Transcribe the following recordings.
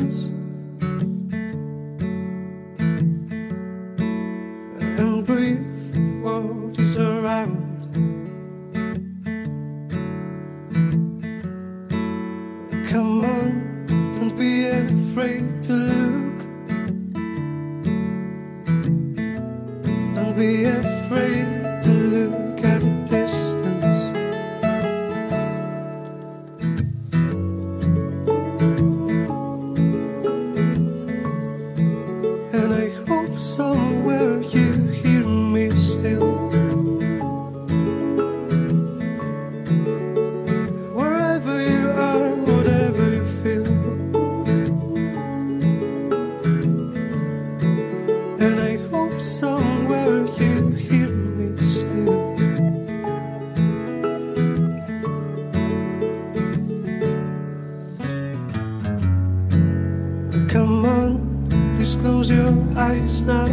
expanse. Eyes now.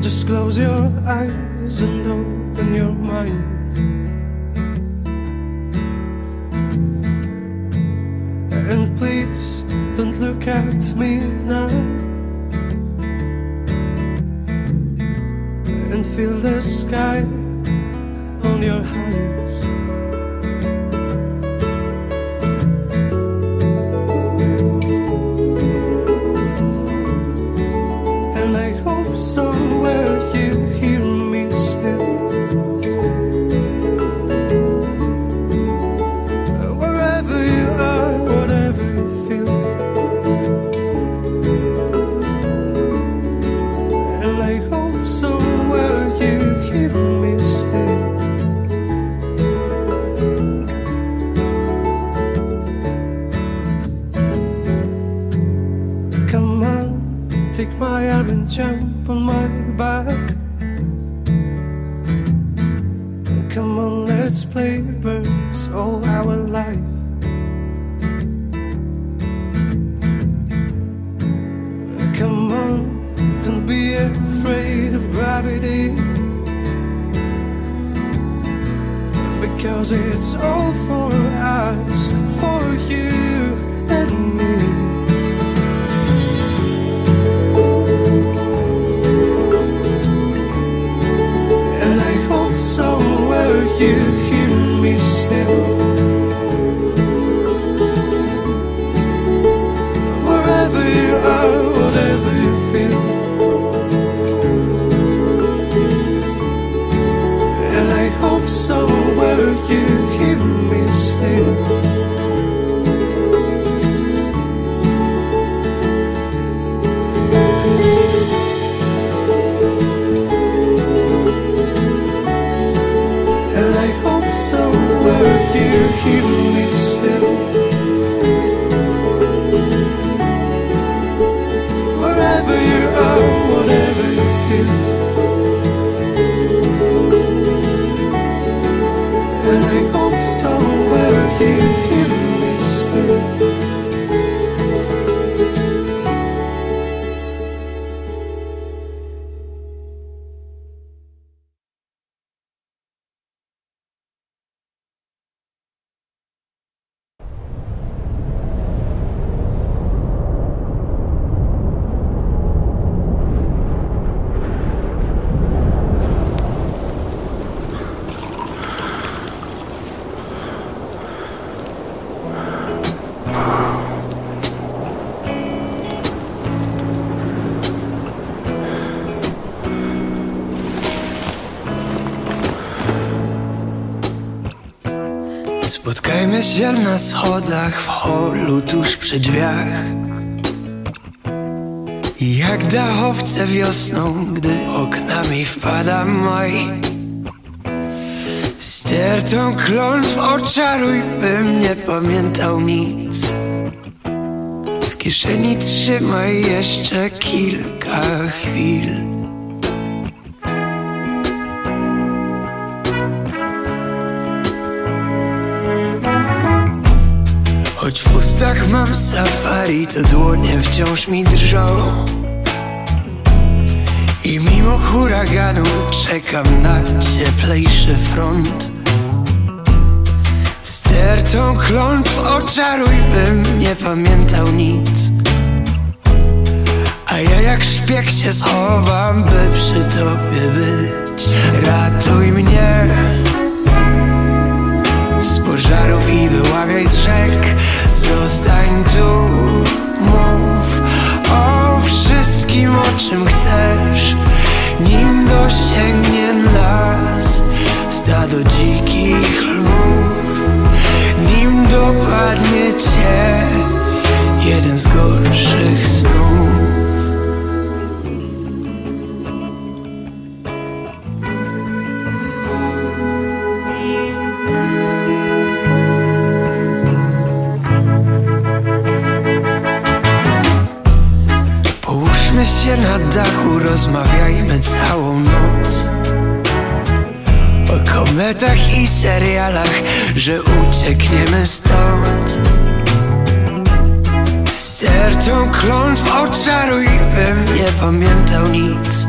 Just close your eyes and open your mind. And please don't look at me now. And feel the sky take my arm and jump on my back. Come on, let's play birds all our life. Come on, don't be afraid of gravity. Because it's all for us, for you you hear me still. Się na schodach w holu tuż przy drzwiach. Jak dachowce wiosną, gdy oknami wpada maj. Stertą klątw oczaruj, bym nie pamiętał nic. W kieszeni trzymaj jeszcze kilka chwil W ustach mam safari, to dłonie wciąż mi drżą. I mimo huraganu czekam na cieplejszy front. Stertą klątw oczaruj, bym nie pamiętał nic. A ja jak szpieg się schowam, by przy tobie być. Ratuj mnie. Z pożarów i wyławiaj z rzek Zostań tu, mów o wszystkim, o czym chcesz. Nim dosięgnie nas stado dzikich lwów. Nim dopadnie cię jeden z gorszych snów rozmawiajmy całą noc. O kometach i serialach, że uciekniemy stąd. Stertą klątw oczaruj, bym nie pamiętał nic.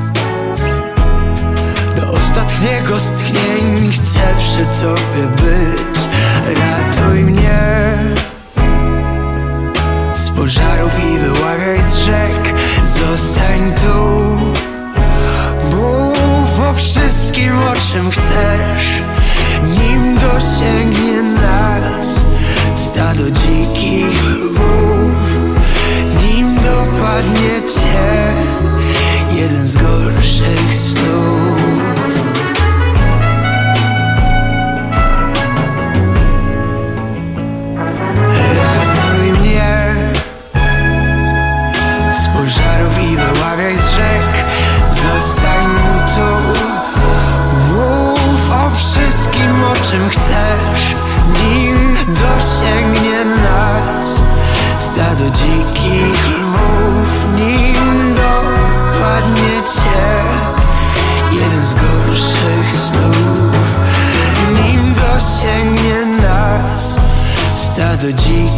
Do ostatniego z tchnień chcę przy tobie być. Ratuj mnie. Z pożarów i wyławiaj z rzek. Zostań tu wszystkim, o czym chcesz. Nim dosięgnie nas Stado dzikich lwów Nim dopadnie cię Jeden z gorszych snów czym chcesz. Nim dosięgnie nas Stado dzikich lwów. Nim dopadnie cię Jeden z gorszych snów. Nim dosięgnie nas Stado dzikich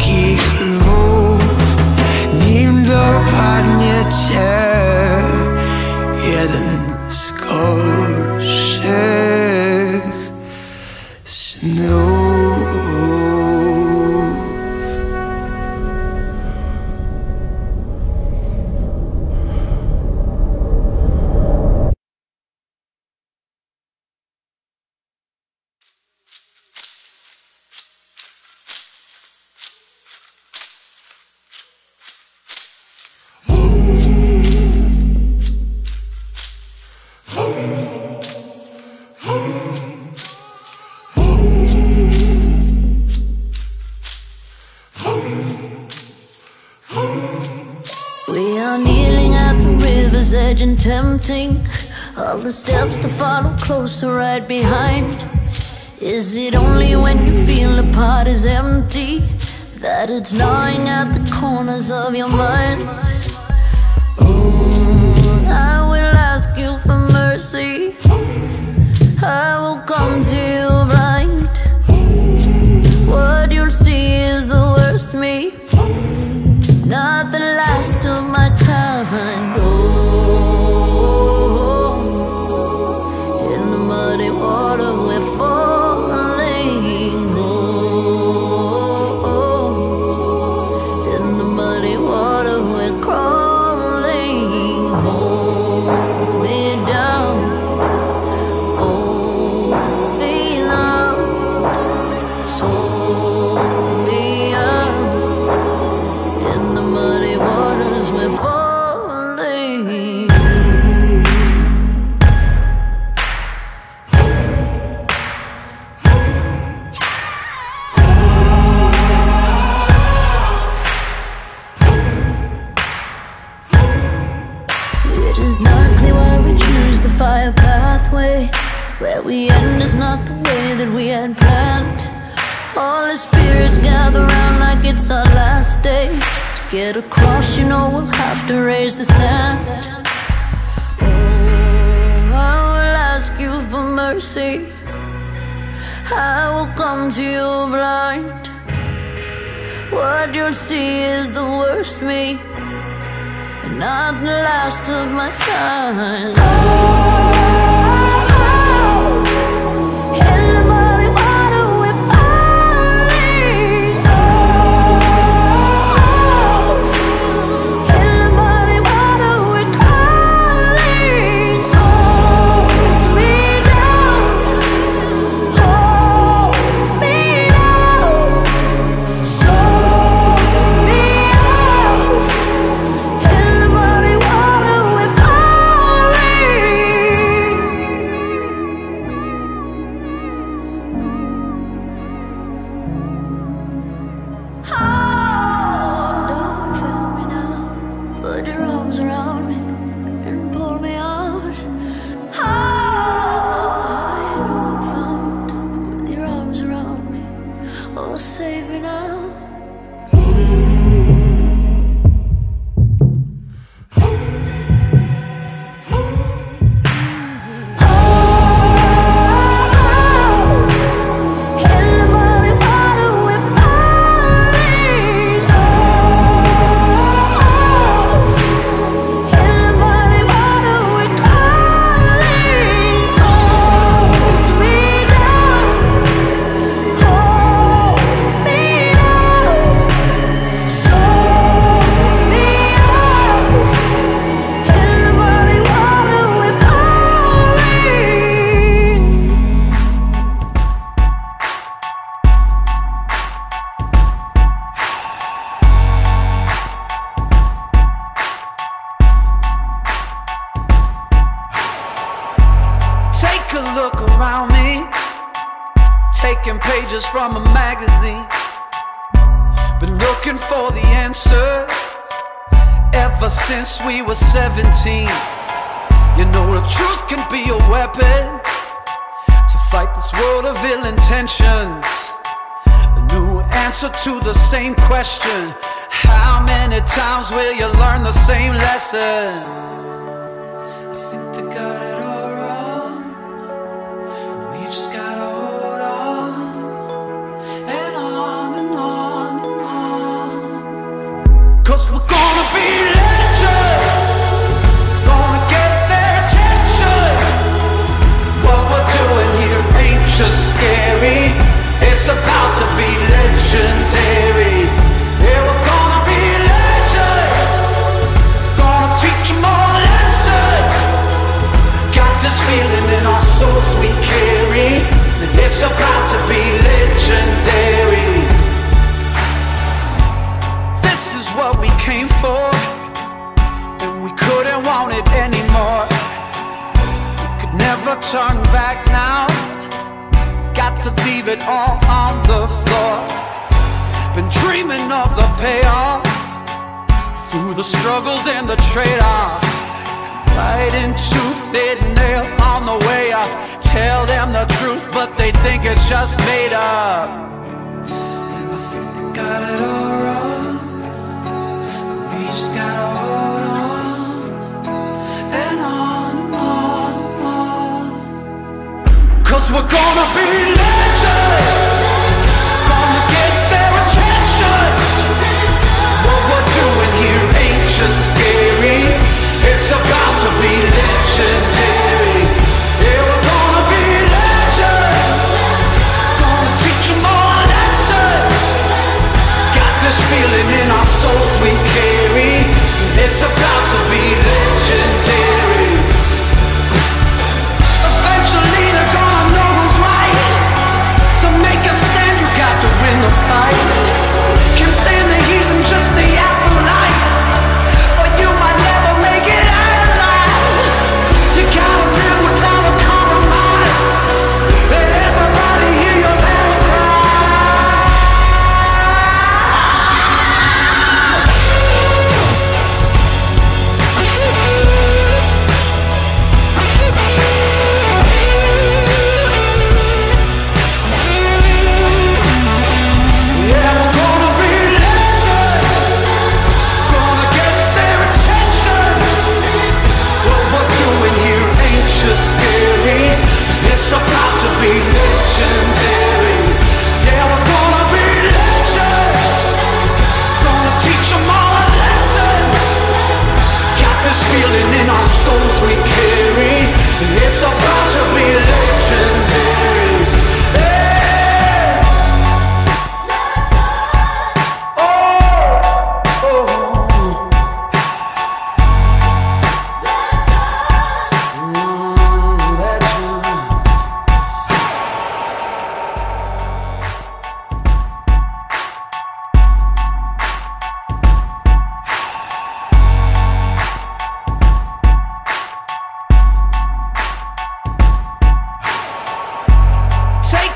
and tempting all the steps to follow closer right behind. Is it only when you feel the pot is empty that it's gnawing at the corners of your mind? Oh, I will ask you for mercy. I will come to you blind. What you'll see is the worst me not the last of my kind. Oh, Clear why we choose the fire pathway. Where we end is not the way that we had planned. All the spirits gather round like it's our last day. To get across, you know we'll have to raise the sand. Oh, I will ask you for mercy. I will come to you blind. What you'll see is the worst me, not the last of my kind. In comes around. answers ever since we were 17. You know, the truth can be a weapon to fight this world of ill intentions. A new answer to the same question How many times will you learn the same lesson? the struggles and the trade-offs. Fighting tooth and nail on the way up. Tell them the truth, but they think it's just made up. And I think they got it all wrong. But we just gotta hold on and on and on and on. Cause we're gonna be late.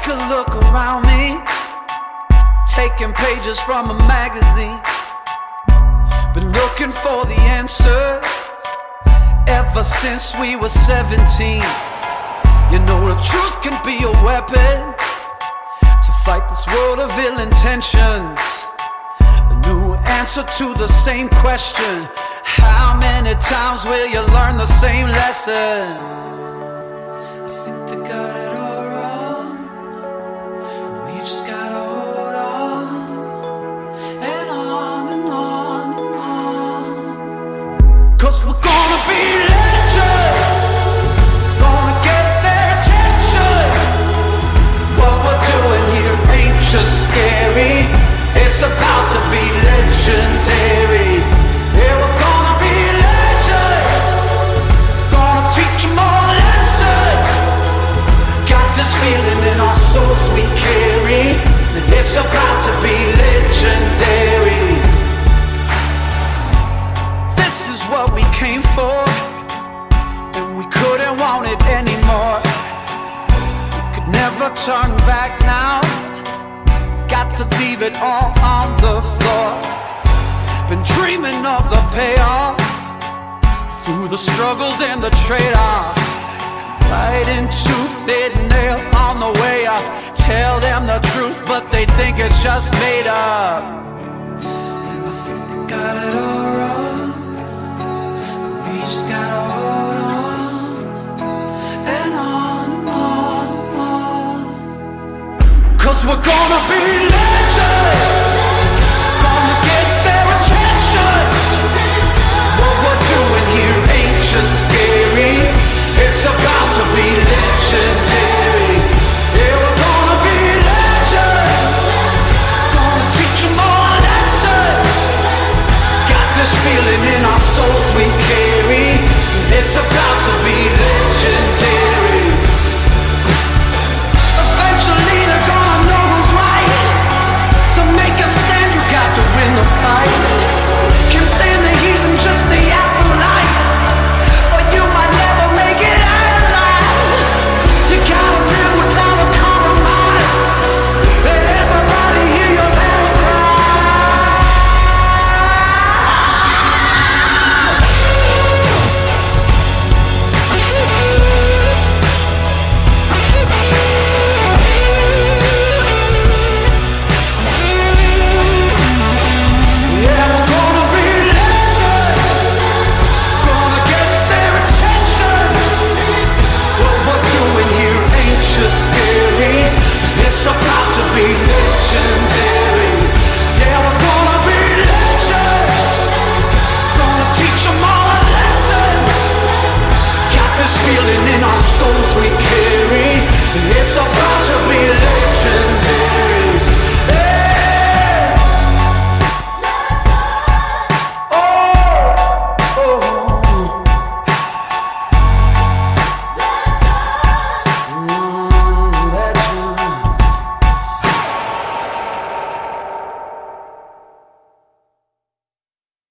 could look around me, taking pages from a magazine. Been looking for the answers ever since we were 17. You know, the truth can be a weapon to fight this world of ill intentions. A new answer to the same question How many times will you learn the same lesson? Turn back now. Got to leave it all on the floor. Been dreaming of the payoff through the struggles and the trade-offs. Right into thin nail on the way up. Tell them the truth, but they think it's just made up. And I think they got it all wrong. We just gotta hold on we're gonna be legends.